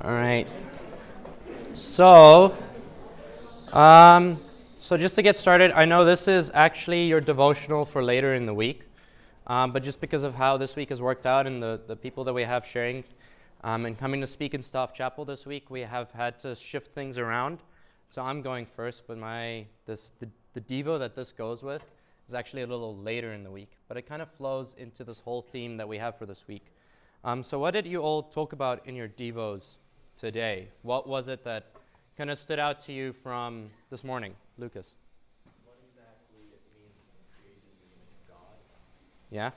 All right. So, um, so just to get started, I know this is actually your devotional for later in the week, um, but just because of how this week has worked out and the, the people that we have sharing um, and coming to speak in Staff Chapel this week, we have had to shift things around. So I'm going first, but my this the, the devo that this goes with is actually a little later in the week, but it kind of flows into this whole theme that we have for this week. Um, so, what did you all talk about in your devos today? What was it that kind of stood out to you from this morning, Lucas? What exactly it means to create the image of God? Yeah.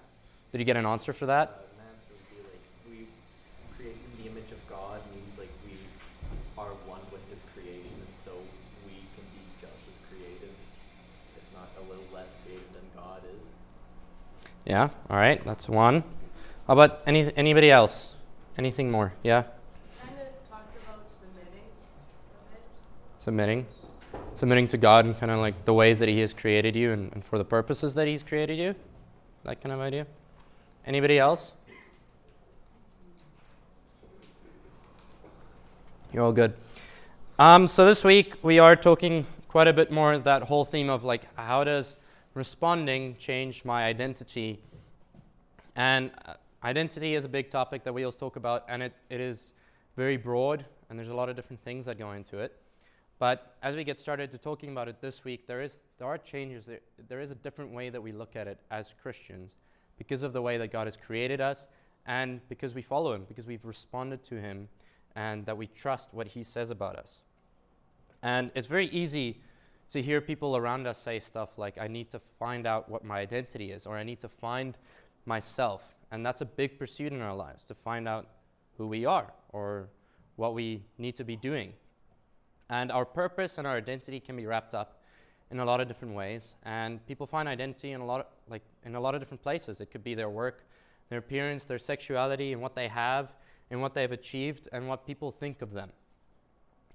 Did you get an answer for that? Uh, an answer would be like we create in the image of God means like we are one with His creation, and so we can be just as creative, if not a little less creative than God is. Yeah. All right. That's one. How about any anybody else? Anything more? Yeah. Kind of talked about submitting a bit. Submitting. Submitting to God and kind of like the ways that He has created you and, and for the purposes that He's created you. That kind of idea. Anybody else? You're all good. Um, so this week we are talking quite a bit more that whole theme of like how does responding change my identity? And uh, identity is a big topic that we always talk about, and it, it is very broad, and there's a lot of different things that go into it. But as we get started to talking about it this week, there is there are changes. There, there is a different way that we look at it as Christians because of the way that God has created us, and because we follow Him, because we've responded to Him, and that we trust what He says about us. And it's very easy to hear people around us say stuff like, "I need to find out what my identity is," or "I need to find myself," and that's a big pursuit in our lives to find out who we are or what we need to be doing. And our purpose and our identity can be wrapped up in a lot of different ways. And people find identity in a lot of, like in a lot of different places. It could be their work, their appearance, their sexuality, and what they have, and what they've achieved, and what people think of them.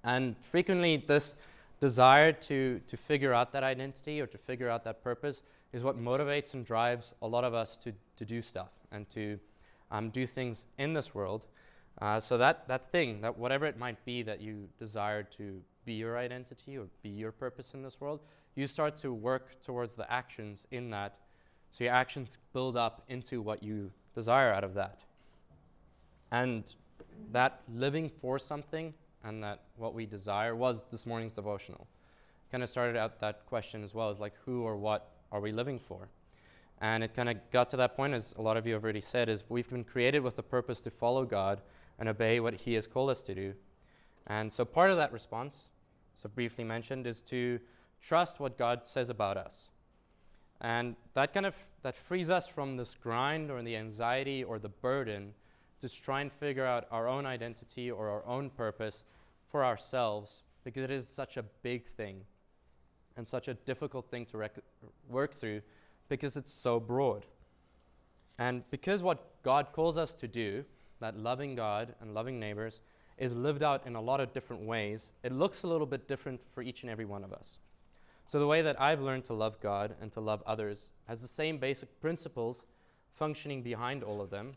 And frequently, this desire to, to figure out that identity or to figure out that purpose is what motivates and drives a lot of us to, to do stuff and to um, do things in this world uh, so that, that thing, that whatever it might be that you desire to be your identity or be your purpose in this world, you start to work towards the actions in that. So your actions build up into what you desire out of that. And that living for something and that what we desire was this morning's devotional. Kind of started out that question as well as like who or what are we living for? And it kind of got to that point, as a lot of you have already said, is we've been created with a purpose to follow God and obey what He has called us to do. And so part of that response, so briefly mentioned, is to trust what God says about us. And that kind of that frees us from this grind or the anxiety or the burden to try and figure out our own identity or our own purpose for ourselves because it is such a big thing and such a difficult thing to rec- work through because it's so broad. And because what God calls us to do that loving God and loving neighbors is lived out in a lot of different ways, it looks a little bit different for each and every one of us. So, the way that I've learned to love God and to love others has the same basic principles functioning behind all of them.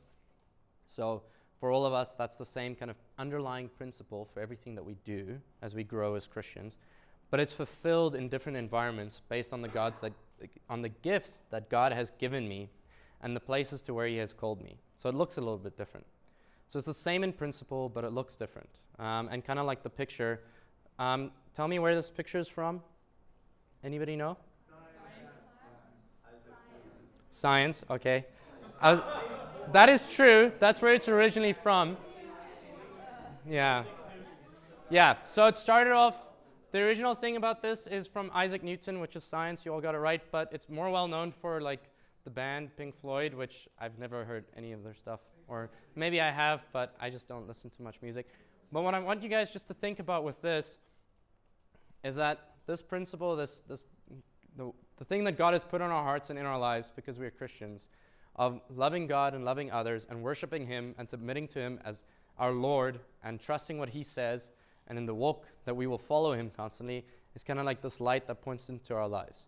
So, for all of us, that's the same kind of underlying principle for everything that we do as we grow as Christians. But it's fulfilled in different environments based on the gods that, on the gifts that God has given me and the places to where He has called me. So it looks a little bit different. So it's the same in principle, but it looks different. Um, and kind of like the picture. Um, tell me where this picture is from. Anybody know? Science, Science okay. That is true. That's where it's originally from. Yeah. Yeah, so it started off, the original thing about this is from Isaac Newton, which is science. You all got it right, but it's more well known for like the band Pink Floyd, which I've never heard any of their stuff or maybe I have, but I just don't listen to much music. But what I want you guys just to think about with this is that this principle, this, this, the, the thing that God has put on our hearts and in our lives because we are Christians, of loving God and loving others and worshiping Him and submitting to Him as our Lord and trusting what He says and in the walk that we will follow Him constantly is kind of like this light that points into our lives.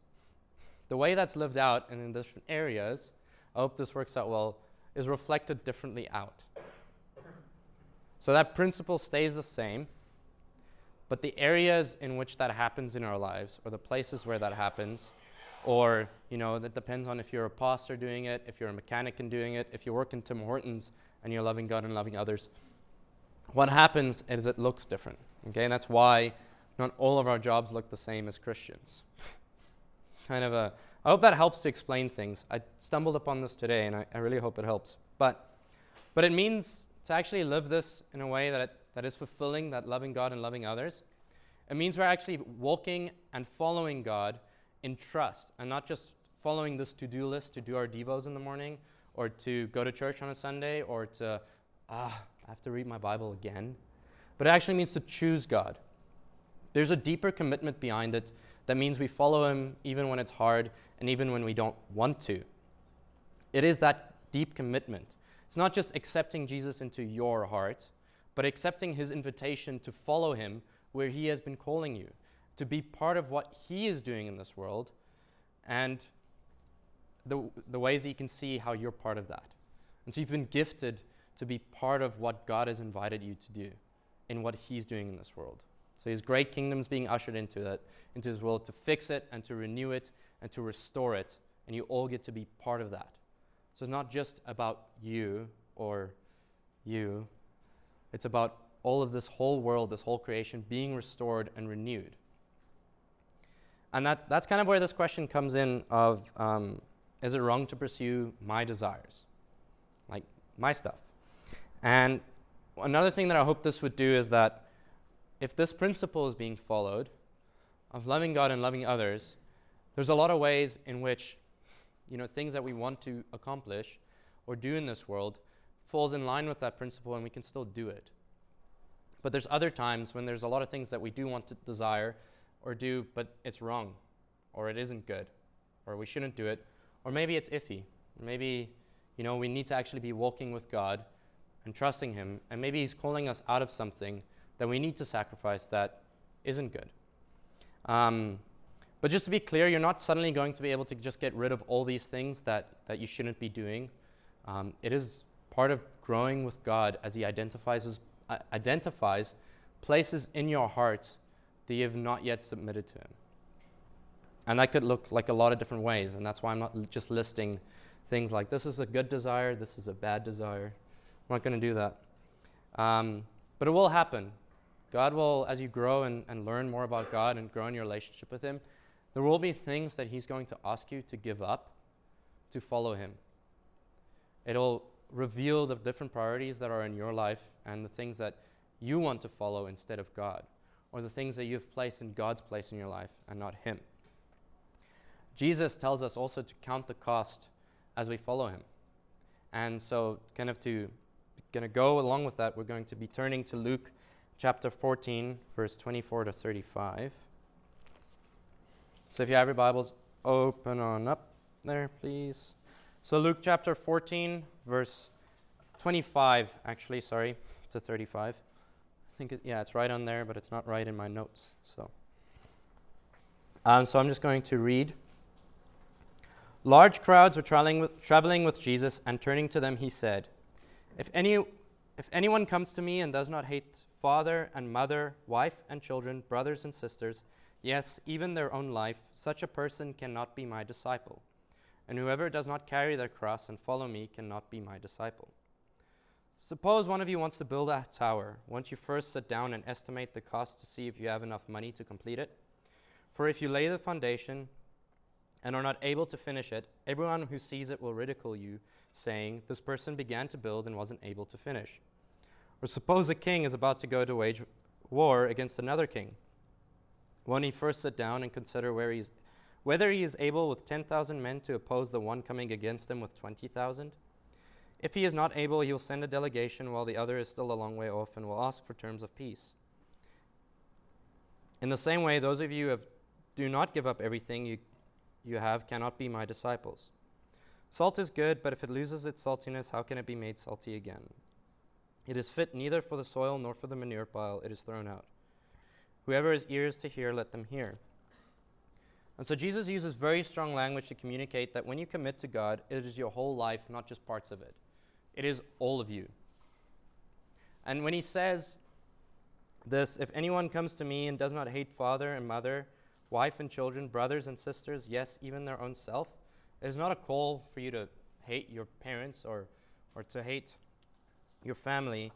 The way that's lived out and in different areas, I hope this works out well, is reflected differently out. So that principle stays the same, but the areas in which that happens in our lives, or the places where that happens, or, you know, that depends on if you're a pastor doing it, if you're a mechanic and doing it, if you work in Tim Hortons and you're loving God and loving others. What happens is it looks different. Okay, and that's why not all of our jobs look the same as Christians. kind of a, I hope that helps to explain things. I stumbled upon this today and I, I really hope it helps. But, but it means to actually live this in a way that, it, that is fulfilling, that loving God and loving others. It means we're actually walking and following God in trust and not just following this to do list to do our Devos in the morning or to go to church on a Sunday or to, ah, I have to read my Bible again. But it actually means to choose God. There's a deeper commitment behind it that means we follow Him even when it's hard and even when we don't want to. It is that deep commitment. It's not just accepting Jesus into your heart, but accepting His invitation to follow Him where He has been calling you to be part of what He is doing in this world and the, the ways that you can see how you're part of that. And so you've been gifted to be part of what God has invited you to do in what He's doing in this world. So His great kingdom's being ushered into that, into His world to fix it and to renew it and to restore it, and you all get to be part of that. So it's not just about you or you, it's about all of this whole world, this whole creation being restored and renewed. And that, that's kind of where this question comes in of um, is it wrong to pursue my desires? Like my stuff. And another thing that I hope this would do is that if this principle is being followed of loving God and loving others, there's a lot of ways in which you know things that we want to accomplish or do in this world falls in line with that principle and we can still do it. But there's other times when there's a lot of things that we do want to desire or do, but it's wrong, or it isn't good, or we shouldn't do it, or maybe it's iffy. Maybe, you know, we need to actually be walking with God and trusting Him, and maybe He's calling us out of something that we need to sacrifice that isn't good. Um, but just to be clear, you're not suddenly going to be able to just get rid of all these things that, that you shouldn't be doing. Um, it is part of growing with God as He identifies, uh, identifies places in your heart that you have not yet submitted to Him. And that could look like a lot of different ways, and that's why I'm not just listing things like this is a good desire, this is a bad desire. I'm not going to do that. Um, but it will happen. God will, as you grow and, and learn more about God and grow in your relationship with Him, there will be things that He's going to ask you to give up to follow Him. It'll reveal the different priorities that are in your life and the things that you want to follow instead of God or the things that you've placed in God's place in your life and not Him. Jesus tells us also to count the cost as we follow Him. And so, kind of to going to go along with that, we're going to be turning to Luke chapter 14, verse 24 to 35. So, if you have your Bibles, open on up there, please. So, Luke chapter 14, verse 25, actually, sorry, to 35 I think, it, yeah, it's right on there, but it's not right in my notes. So, um, so I'm just going to read. Large crowds were traveling with, traveling with Jesus, and turning to them, he said, if, any, if anyone comes to me and does not hate father and mother, wife and children, brothers and sisters, yes, even their own life, such a person cannot be my disciple. And whoever does not carry their cross and follow me cannot be my disciple. Suppose one of you wants to build a tower. Won't you first sit down and estimate the cost to see if you have enough money to complete it? For if you lay the foundation and are not able to finish it, everyone who sees it will ridicule you, saying, This person began to build and wasn't able to finish. Or suppose a king is about to go to wage war against another king. Won't he first sit down and consider where he's, whether he is able with 10,000 men to oppose the one coming against him with 20,000? If he is not able, he will send a delegation while the other is still a long way off and will ask for terms of peace. In the same way, those of you who have, do not give up everything you, you have cannot be my disciples. Salt is good, but if it loses its saltiness, how can it be made salty again? It is fit neither for the soil nor for the manure pile, it is thrown out. Whoever has ears to hear, let them hear. And so Jesus uses very strong language to communicate that when you commit to God, it is your whole life, not just parts of it. It is all of you. And when he says this, if anyone comes to me and does not hate father and mother, wife and children, brothers and sisters, yes, even their own self, it is not a call for you to hate your parents or, or to hate your family,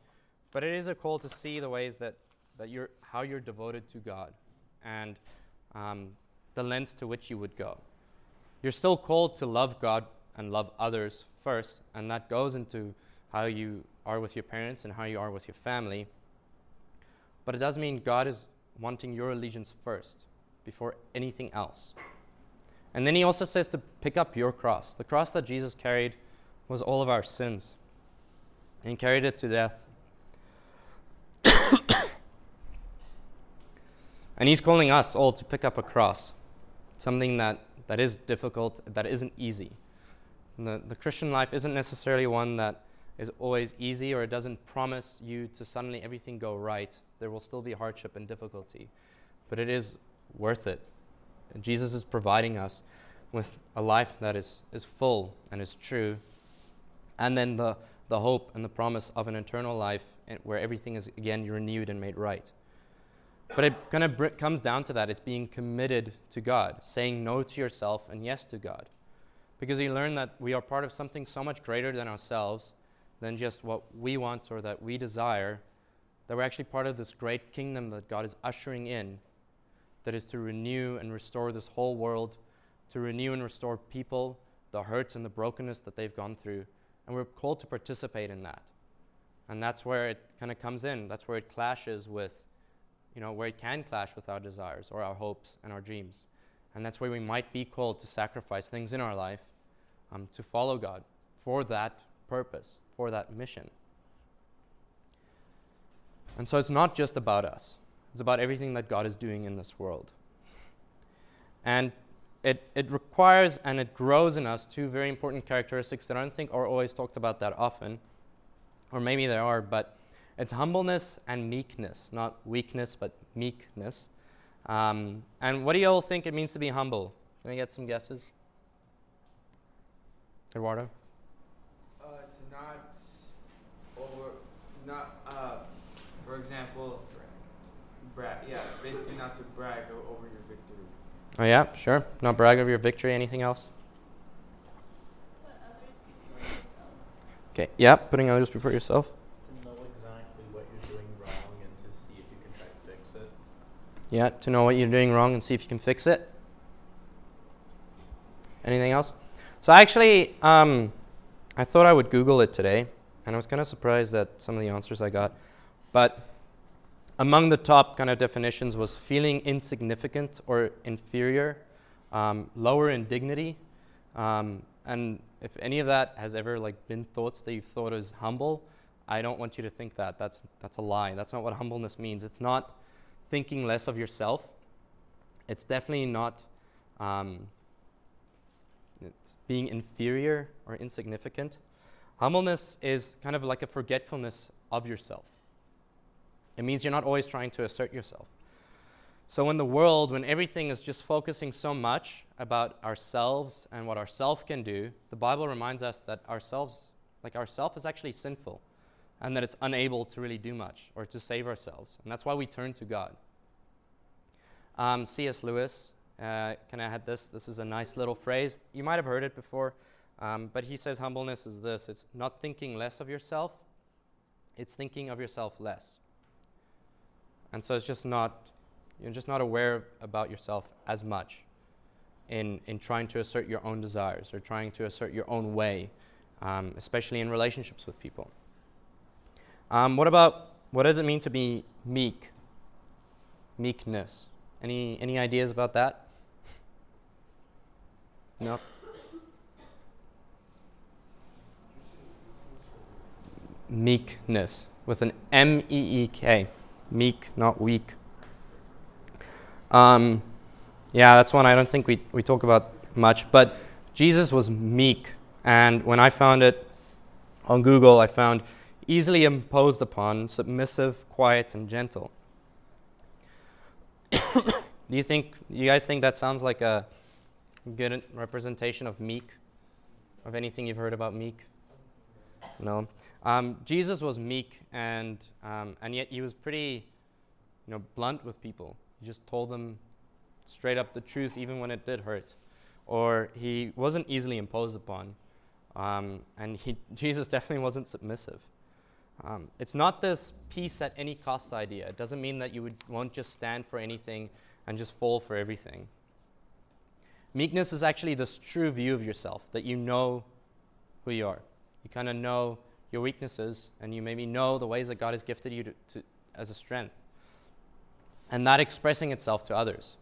but it is a call to see the ways that, that you're, how you're devoted to God and um, the lengths to which you would go. You're still called to love God and love others first, and that goes into how you are with your parents and how you are with your family. But it does mean God is wanting your allegiance first before anything else. And then he also says to pick up your cross. The cross that Jesus carried was all of our sins, and carried it to death. and he's calling us all to pick up a cross, something that, that is difficult, that isn't easy. The, the Christian life isn't necessarily one that is always easy or it doesn't promise you to suddenly everything go right. There will still be hardship and difficulty, but it is worth it. Jesus is providing us with a life that is, is full and is true, and then the, the hope and the promise of an eternal life where everything is again renewed and made right. But it kind of br- comes down to that it's being committed to God, saying no to yourself and yes to God. Because you learn that we are part of something so much greater than ourselves than just what we want or that we desire, that we're actually part of this great kingdom that God is ushering in, that is to renew and restore this whole world, to renew and restore people, the hurts and the brokenness that they've gone through. And we're called to participate in that. And that's where it kind of comes in. That's where it clashes with, you know, where it can clash with our desires or our hopes and our dreams. And that's where we might be called to sacrifice things in our life um, to follow God for that purpose for that mission. And so it's not just about us, it's about everything that God is doing in this world. And it, it requires and it grows in us two very important characteristics that I don't think are always talked about that often, or maybe they are, but it's humbleness and meekness, not weakness, but meekness. Um, and what do you all think it means to be humble? Can I get some guesses? Eduardo? Uh to not, uh, for example, brag. Yeah, basically not to brag over your victory. Oh yeah, sure. Not brag over your victory. Anything else? Okay. Yeah, putting others before yourself. To know exactly what you're doing wrong and to see if you can try to fix it. Yeah, to know what you're doing wrong and see if you can fix it. Anything else? So actually, um, I thought I would Google it today and I was kind of surprised at some of the answers I got. But among the top kind of definitions was feeling insignificant or inferior, um, lower in dignity, um, and if any of that has ever like been thoughts that you've thought as humble, I don't want you to think that. That's that's a lie. That's not what humbleness means. It's not thinking less of yourself. It's definitely not um, being inferior or insignificant. Humbleness is kind of like a forgetfulness of yourself. It means you're not always trying to assert yourself. So, in the world, when everything is just focusing so much about ourselves and what ourselves can do, the Bible reminds us that ourselves, like ourself, is actually sinful and that it's unable to really do much or to save ourselves. And that's why we turn to God. Um, C.S. Lewis, uh, can I add this? This is a nice little phrase. You might have heard it before. Um, but he says humbleness is this it's not thinking less of yourself, it's thinking of yourself less. And so it's just not, you're just not aware about yourself as much in, in trying to assert your own desires or trying to assert your own way, um, especially in relationships with people. Um, what about, what does it mean to be meek? Meekness. Any, any ideas about that? No? meekness with an M E E K. Meek, not weak. Um, yeah, that's one I don't think we, we talk about much. But Jesus was meek. And when I found it on Google, I found easily imposed upon, submissive, quiet, and gentle. do you think, you guys think that sounds like a good representation of meek? Of anything you've heard about meek? No. Um, Jesus was meek, and, um, and yet he was pretty you know, blunt with people. He just told them straight up the truth, even when it did hurt. Or he wasn't easily imposed upon. Um, and he, Jesus definitely wasn't submissive. Um, it's not this peace at any cost idea. It doesn't mean that you would, won't just stand for anything and just fall for everything. Meekness is actually this true view of yourself that you know who you are. You kind of know your weaknesses and you maybe know the ways that God has gifted you to, to, as a strength. And not expressing itself to others.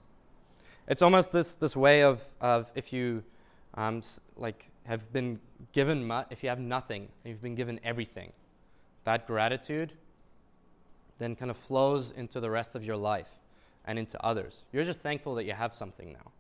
It's almost this, this way of, of if you um, like have been given, if you have nothing, you've been given everything that gratitude then kind of flows into the rest of your life and into others. You're just thankful that you have something now.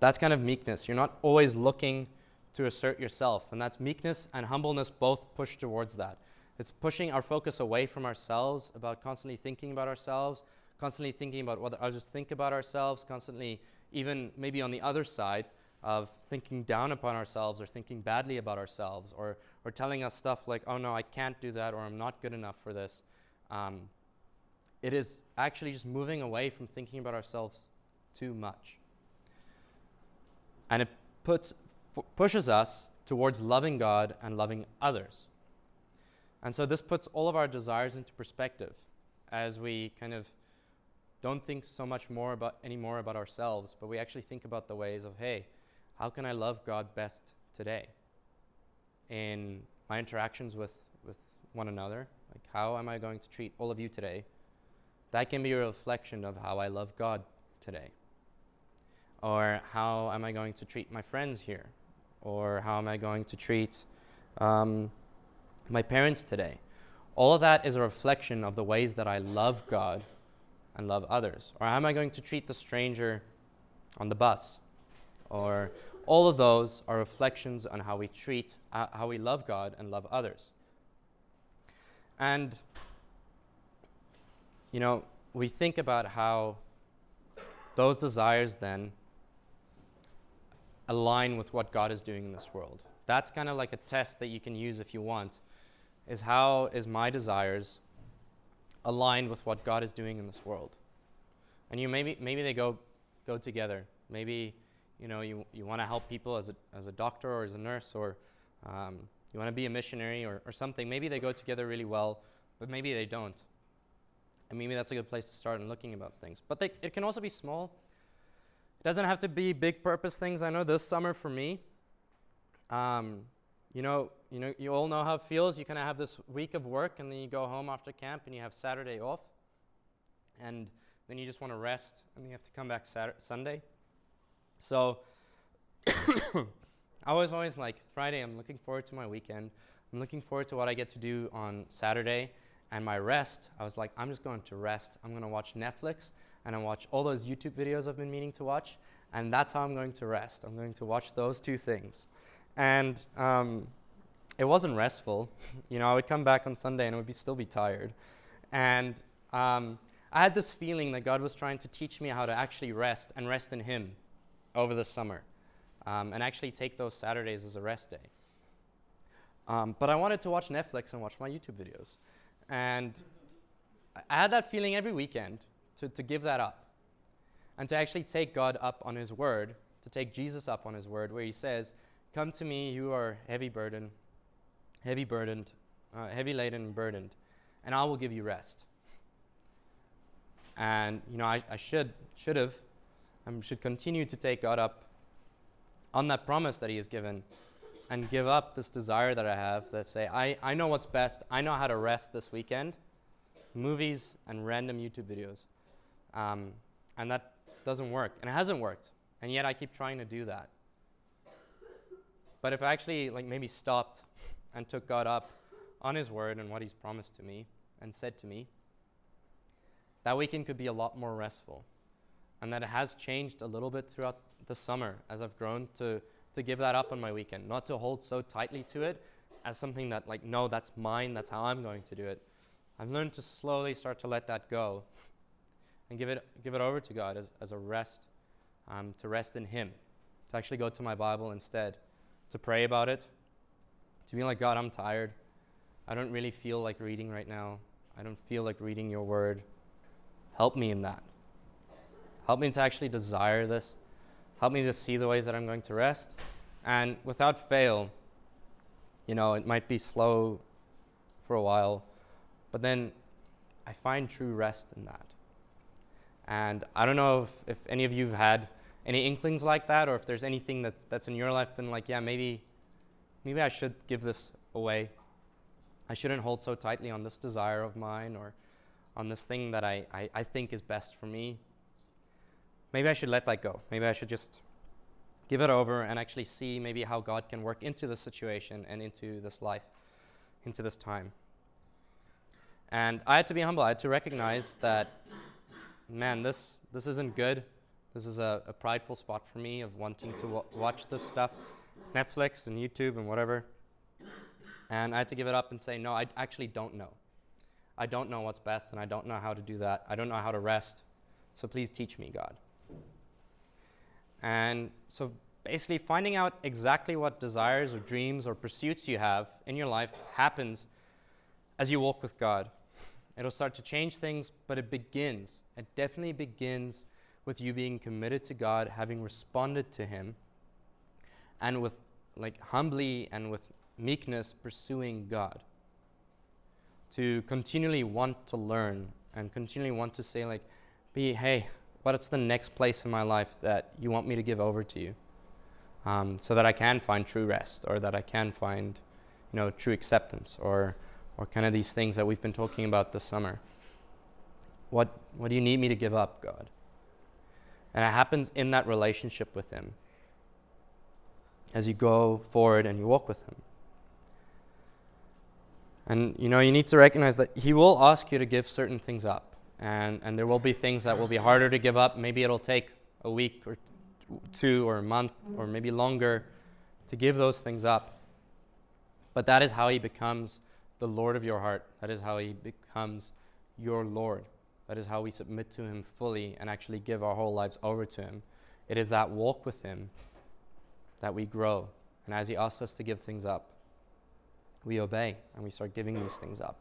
That's kind of meekness. You're not always looking to assert yourself. And that's meekness and humbleness both push towards that. It's pushing our focus away from ourselves, about constantly thinking about ourselves, constantly thinking about what others think about ourselves, constantly, even maybe on the other side, of thinking down upon ourselves or thinking badly about ourselves or, or telling us stuff like, oh no, I can't do that or I'm not good enough for this. Um, it is actually just moving away from thinking about ourselves too much. And it puts, f- pushes us towards loving God and loving others. And so this puts all of our desires into perspective as we kind of don't think so much more about anymore about ourselves, but we actually think about the ways of, hey, how can I love God best today? In my interactions with, with one another, like how am I going to treat all of you today? That can be a reflection of how I love God today. Or how am I going to treat my friends here? Or how am I going to treat um, my parents today? All of that is a reflection of the ways that I love God and love others. Or how am I going to treat the stranger on the bus? Or all of those are reflections on how we treat, uh, how we love God and love others. And, you know, we think about how those desires then align with what God is doing in this world. That's kind of like a test that you can use if you want. Is how is my desires aligned with what God is doing in this world? And you maybe maybe they go go together. Maybe you know you, you want to help people as a, as a doctor or as a nurse or um, you want to be a missionary or, or something. Maybe they go together really well, but maybe they don't. And maybe that's a good place to start in looking about things. But they, it can also be small. It doesn't have to be big purpose things. I know this summer for me, um, you know, you know, you all know how it feels. You kind of have this week of work, and then you go home after camp, and you have Saturday off, and then you just want to rest, and you have to come back Saturday, Sunday. So I was always like, Friday, I'm looking forward to my weekend. I'm looking forward to what I get to do on Saturday. And my rest, I was like, I'm just going to rest. I'm going to watch Netflix and I watch all those YouTube videos I've been meaning to watch. And that's how I'm going to rest. I'm going to watch those two things. And um, it wasn't restful. you know, I would come back on Sunday and I would be, still be tired. And um, I had this feeling that God was trying to teach me how to actually rest and rest in Him over the summer um, and actually take those Saturdays as a rest day. Um, but I wanted to watch Netflix and watch my YouTube videos. And I had that feeling every weekend to, to give that up and to actually take God up on His word, to take Jesus up on His word, where He says, Come to me, you are heavy burdened, heavy burdened, uh, heavy laden and burdened, and I will give you rest. And you know, I, I should should have, and should continue to take God up on that promise that He has given and give up this desire that I have that say, I, I know what's best. I know how to rest this weekend. Movies and random YouTube videos. Um, and that doesn't work. And it hasn't worked. And yet I keep trying to do that. But if I actually like maybe stopped and took God up on his word and what he's promised to me and said to me, that weekend could be a lot more restful. And that it has changed a little bit throughout the summer as I've grown to to give that up on my weekend, not to hold so tightly to it as something that, like, no, that's mine, that's how I'm going to do it. I've learned to slowly start to let that go and give it, give it over to God as, as a rest, um, to rest in Him, to actually go to my Bible instead, to pray about it, to be like, God, I'm tired. I don't really feel like reading right now. I don't feel like reading your word. Help me in that. Help me to actually desire this. Help me to see the ways that I'm going to rest. And without fail, you know, it might be slow for a while, but then I find true rest in that. And I don't know if, if any of you have had any inklings like that, or if there's anything that, that's in your life been like, yeah, maybe, maybe I should give this away. I shouldn't hold so tightly on this desire of mine or on this thing that I, I, I think is best for me. Maybe I should let that go. Maybe I should just give it over and actually see maybe how God can work into this situation and into this life, into this time. And I had to be humble. I had to recognize that, man, this, this isn't good. This is a, a prideful spot for me of wanting to w- watch this stuff, Netflix and YouTube and whatever. And I had to give it up and say, no, I actually don't know. I don't know what's best, and I don't know how to do that. I don't know how to rest. So please teach me, God. And so basically, finding out exactly what desires or dreams or pursuits you have in your life happens as you walk with God. It'll start to change things, but it begins, it definitely begins with you being committed to God, having responded to Him, and with like humbly and with meekness pursuing God. To continually want to learn and continually want to say, like, be, hey, what's the next place in my life that you want me to give over to you? Um, so that I can find true rest or that I can find, you know, true acceptance or, or kind of these things that we've been talking about this summer. What, what do you need me to give up, God? And it happens in that relationship with Him as you go forward and you walk with Him. And you know, you need to recognize that He will ask you to give certain things up. And, and there will be things that will be harder to give up. Maybe it'll take a week or two or a month or maybe longer to give those things up. But that is how He becomes the Lord of your heart. That is how He becomes your Lord. That is how we submit to Him fully and actually give our whole lives over to Him. It is that walk with Him that we grow. And as He asks us to give things up, we obey and we start giving these things up.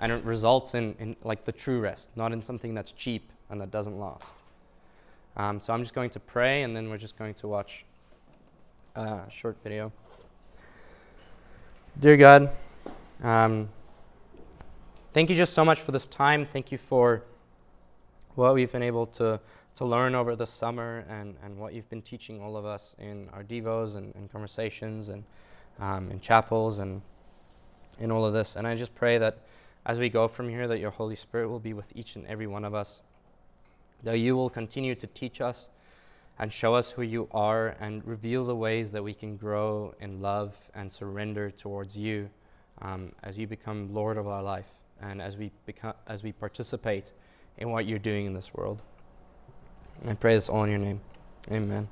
And it results in, in like the true rest, not in something that's cheap and that doesn't last. Um, so I'm just going to pray and then we're just going to watch a short video. Dear God, um, thank you just so much for this time. Thank you for what we've been able to, to learn over the summer and, and what you've been teaching all of us in our Devos and, and conversations and um, in chapels and in all of this. And I just pray that as we go from here, that your Holy Spirit will be with each and every one of us, that you will continue to teach us and show us who you are and reveal the ways that we can grow in love and surrender towards you um, as you become Lord of our life and as we, become, as we participate in what you're doing in this world. I pray this all in your name. Amen.